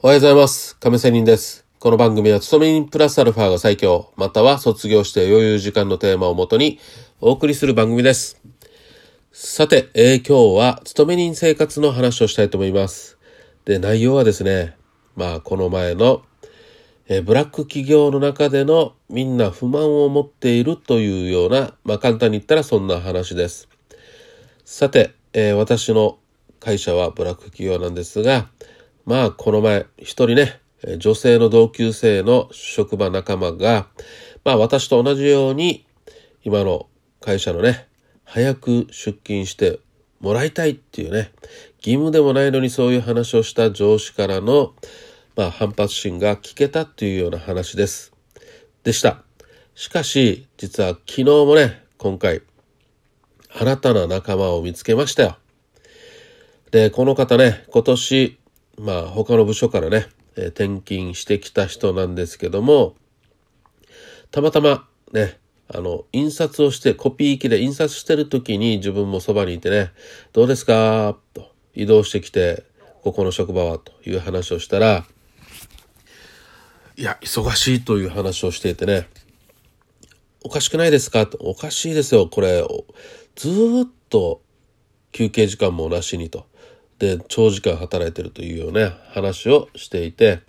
おはようございます。亀仙人です。この番組は、勤め人プラスアルファが最強、または卒業して余裕時間のテーマをもとにお送りする番組です。さて、えー今日は勤め人生活の話をしたいと思います。で、内容はですね、まあ、この前の、えーブラック企業の中でのみんな不満を持っているというような、まあ、簡単に言ったらそんな話です。さて、えー私の会社はブラック企業なんですが、まあ、この前、一人ね、女性の同級生の職場仲間が、まあ、私と同じように、今の会社のね、早く出勤してもらいたいっていうね、義務でもないのにそういう話をした上司からの、まあ、反発心が聞けたっていうような話です。でした。しかし、実は昨日もね、今回、新たな仲間を見つけましたよ。で、この方ね、今年、まあ他の部署からね、え転勤してきた人なんですけども、たまたまね、あの、印刷をして、コピー機で印刷してる時に自分もそばにいてね、どうですか？と移動してきて、ここの職場はという話をしたら、いや、忙しいという話をしていてね、おかしくないですか？とおかしいですよ、これ。ずっと休憩時間もなしにと。で、長時間働いてるというような話をしていて、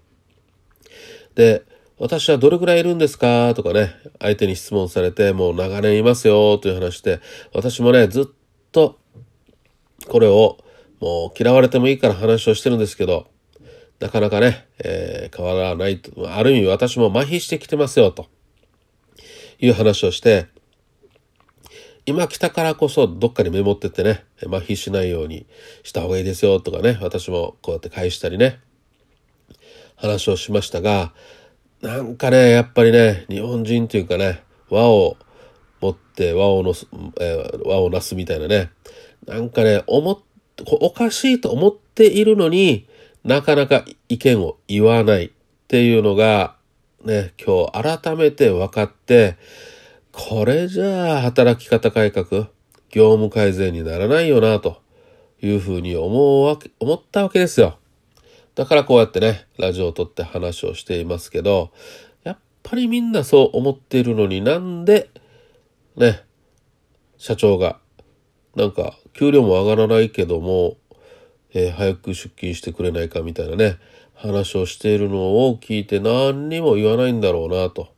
で、私はどれぐらいいるんですか？とかね、相手に質問されて、もう長年いますよという話で、私もね、ずっとこれをもう嫌われてもいいから話をしてるんですけど、なかなかね、えー変わらないと。ある意味私も麻痺してきてますよという話をして、今来たからこそどっかにメモってってね、麻痺しないようにした方がいいですよとかね、私もこうやって返したりね、話をしましたが、なんかね、やっぱりね、日本人というかね、和を持って和をのす、えー和をなすみたいなね、なんかね、思っ、おかしいと思っているのになかなか意見を言わないっていうのが、ね、今日改めて分かって、これじゃあ働き方改革、業務改善にならないよな、というふうに思うわけ、思ったわけですよ。だからこうやってね、ラジオを撮って話をしていますけど、やっぱりみんなそう思っているのになんで、ね、社長が、なんか、給料も上がらないけども、えー早く出勤してくれないかみたいなね、話をしているのを聞いて何にも言わないんだろうなと。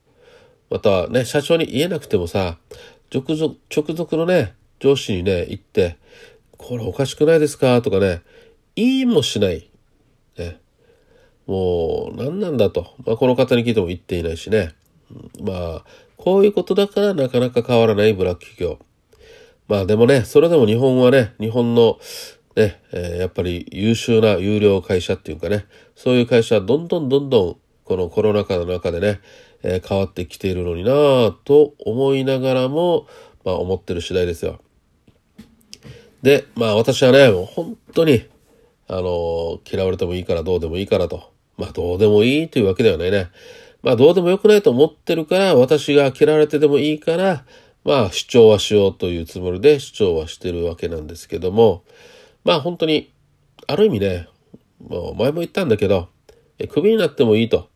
またね、社長に言えなくてもさ、直属、直属のね、上司にね、言って、これおかしくないですか？とかね、言いもしない。ね。もう、何なんだと。まあ、この方に聞いても言っていないしね。まあ、こういうことだからなかなか変わらないブラック企業。まあでもね、それでも日本はね、日本のね、えーやっぱり優秀な有料会社っていうかね、そういう会社はどんどんどんどんこのコロナ禍の中でね、えー変わってきているのになぁと思いながらも、まあ思ってる次第ですよ。で、まあ私はね、もう本当に、あの嫌われてもいいからどうでもいいからと。まあどうでもいいというわけではないね。まあどうでもよくないと思ってるから、私が嫌われてでもいいから、まあ主張はしようというつもりで主張はしてるわけなんですけども、まあ本当に、ある意味ね、もう前も言ったんだけど、クビになってもいいと。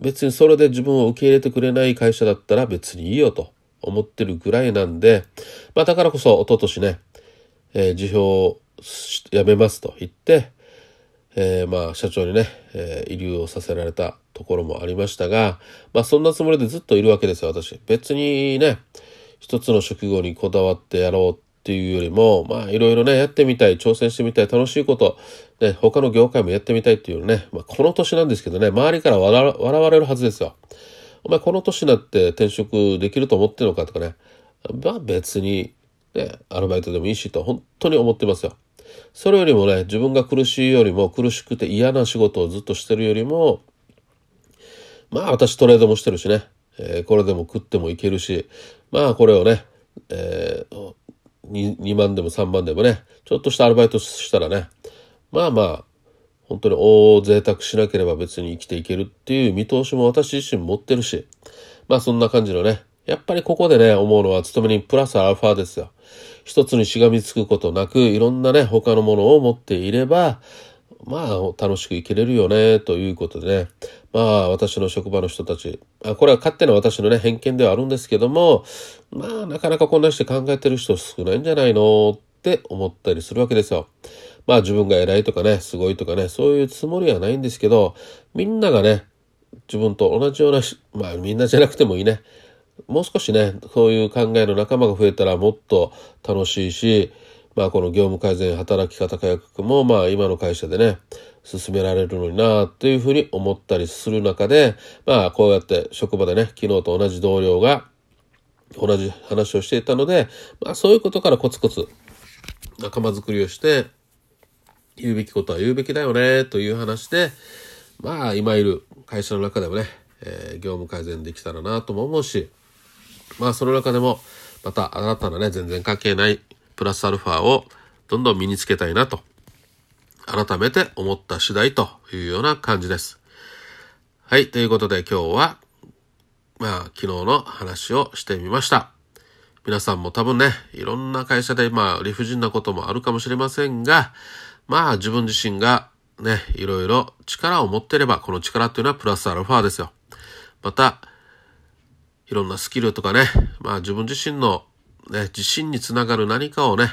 別にそれで自分を受け入れてくれない会社だったら別にいいよと思ってるぐらいなんで、まあだからこそ一昨年ね、えー辞表を辞めますと言って、えーまあ社長にね、えー、遺留をさせられたところもありましたが、まあそんなつもりでずっといるわけですよ、私。別にね、一つの職業にこだわってやろうっていうよりも、まあいろいろね、やってみたい、挑戦してみたい、楽しいこと、ね、他の業界もやってみたいっていうね、まあこの年なんですけどね、周りから笑われるはずですよ。お前この年になって転職できると思ってるのかとかね、まあ別に、ね、アルバイトでもいいしと本当に思ってますよ。それよりもね、自分が苦しいよりも苦しくて嫌な仕事をずっとしてるよりも、まあ私トレードもしてるしね、えーこれでも食ってもいけるし、まあこれをね、えー、2, 2万でも3万でもね、ちょっとしたアルバイトしたらね、まあまあ、本当に大贅沢しなければ別に生きていけるっていう見通しも私自身持ってるし、まあそんな感じのね、やっぱりここでね、思うのは勤めにプラスアルファですよ。一つにしがみつくことなく、いろんなね、他のものを持っていれば、まあ、楽しく生きれるよね、ということでね。まあ、私の職場の人たち、あこれは勝手な私のね、偏見ではあるんですけども、まあ、なかなかこんなして考えてる人少ないんじゃないのって思ったりするわけですよ。まあ、自分が偉いとかね、すごいとかね、そういうつもりはないんですけど、みんながね、自分と同じようなまあ、みんなじゃなくてもいいね。もう少しね、そういう考えの仲間が増えたらもっと楽しいし、まあこの業務改善働き方改革もまあ今の会社でね、進められるのになあというふうに思ったりする中で、まあこうやって職場でね、昨日と同じ同僚が同じ話をしていたので、まあそういうことからコツコツ仲間づくりをして、言うべきことは言うべきだよねという話で、まあ今いる会社の中でもね、えー、業務改善できたらなとも思うし、まあその中でもまた新たなね、全然関係ないプラスアルファをどんどん身につけたいなと、改めて思った次第というような感じです。はい、ということで今日は、まあ昨日の話をしてみました。皆さんも多分ね、いろんな会社でまあ理不尽なこともあるかもしれませんが、まあ自分自身がね、いろいろ力を持ってれば、この力っていうのはプラスアルファですよ。また、いろんなスキルとかね、まあ自分自身のね、自信につながる何かをね、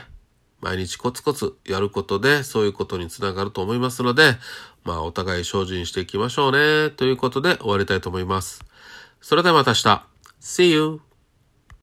毎日コツコツやることで、そういうことにつながると思いますので、まあお互い精進していきましょうね、ということで終わりたいと思います。それではまた明日。See you!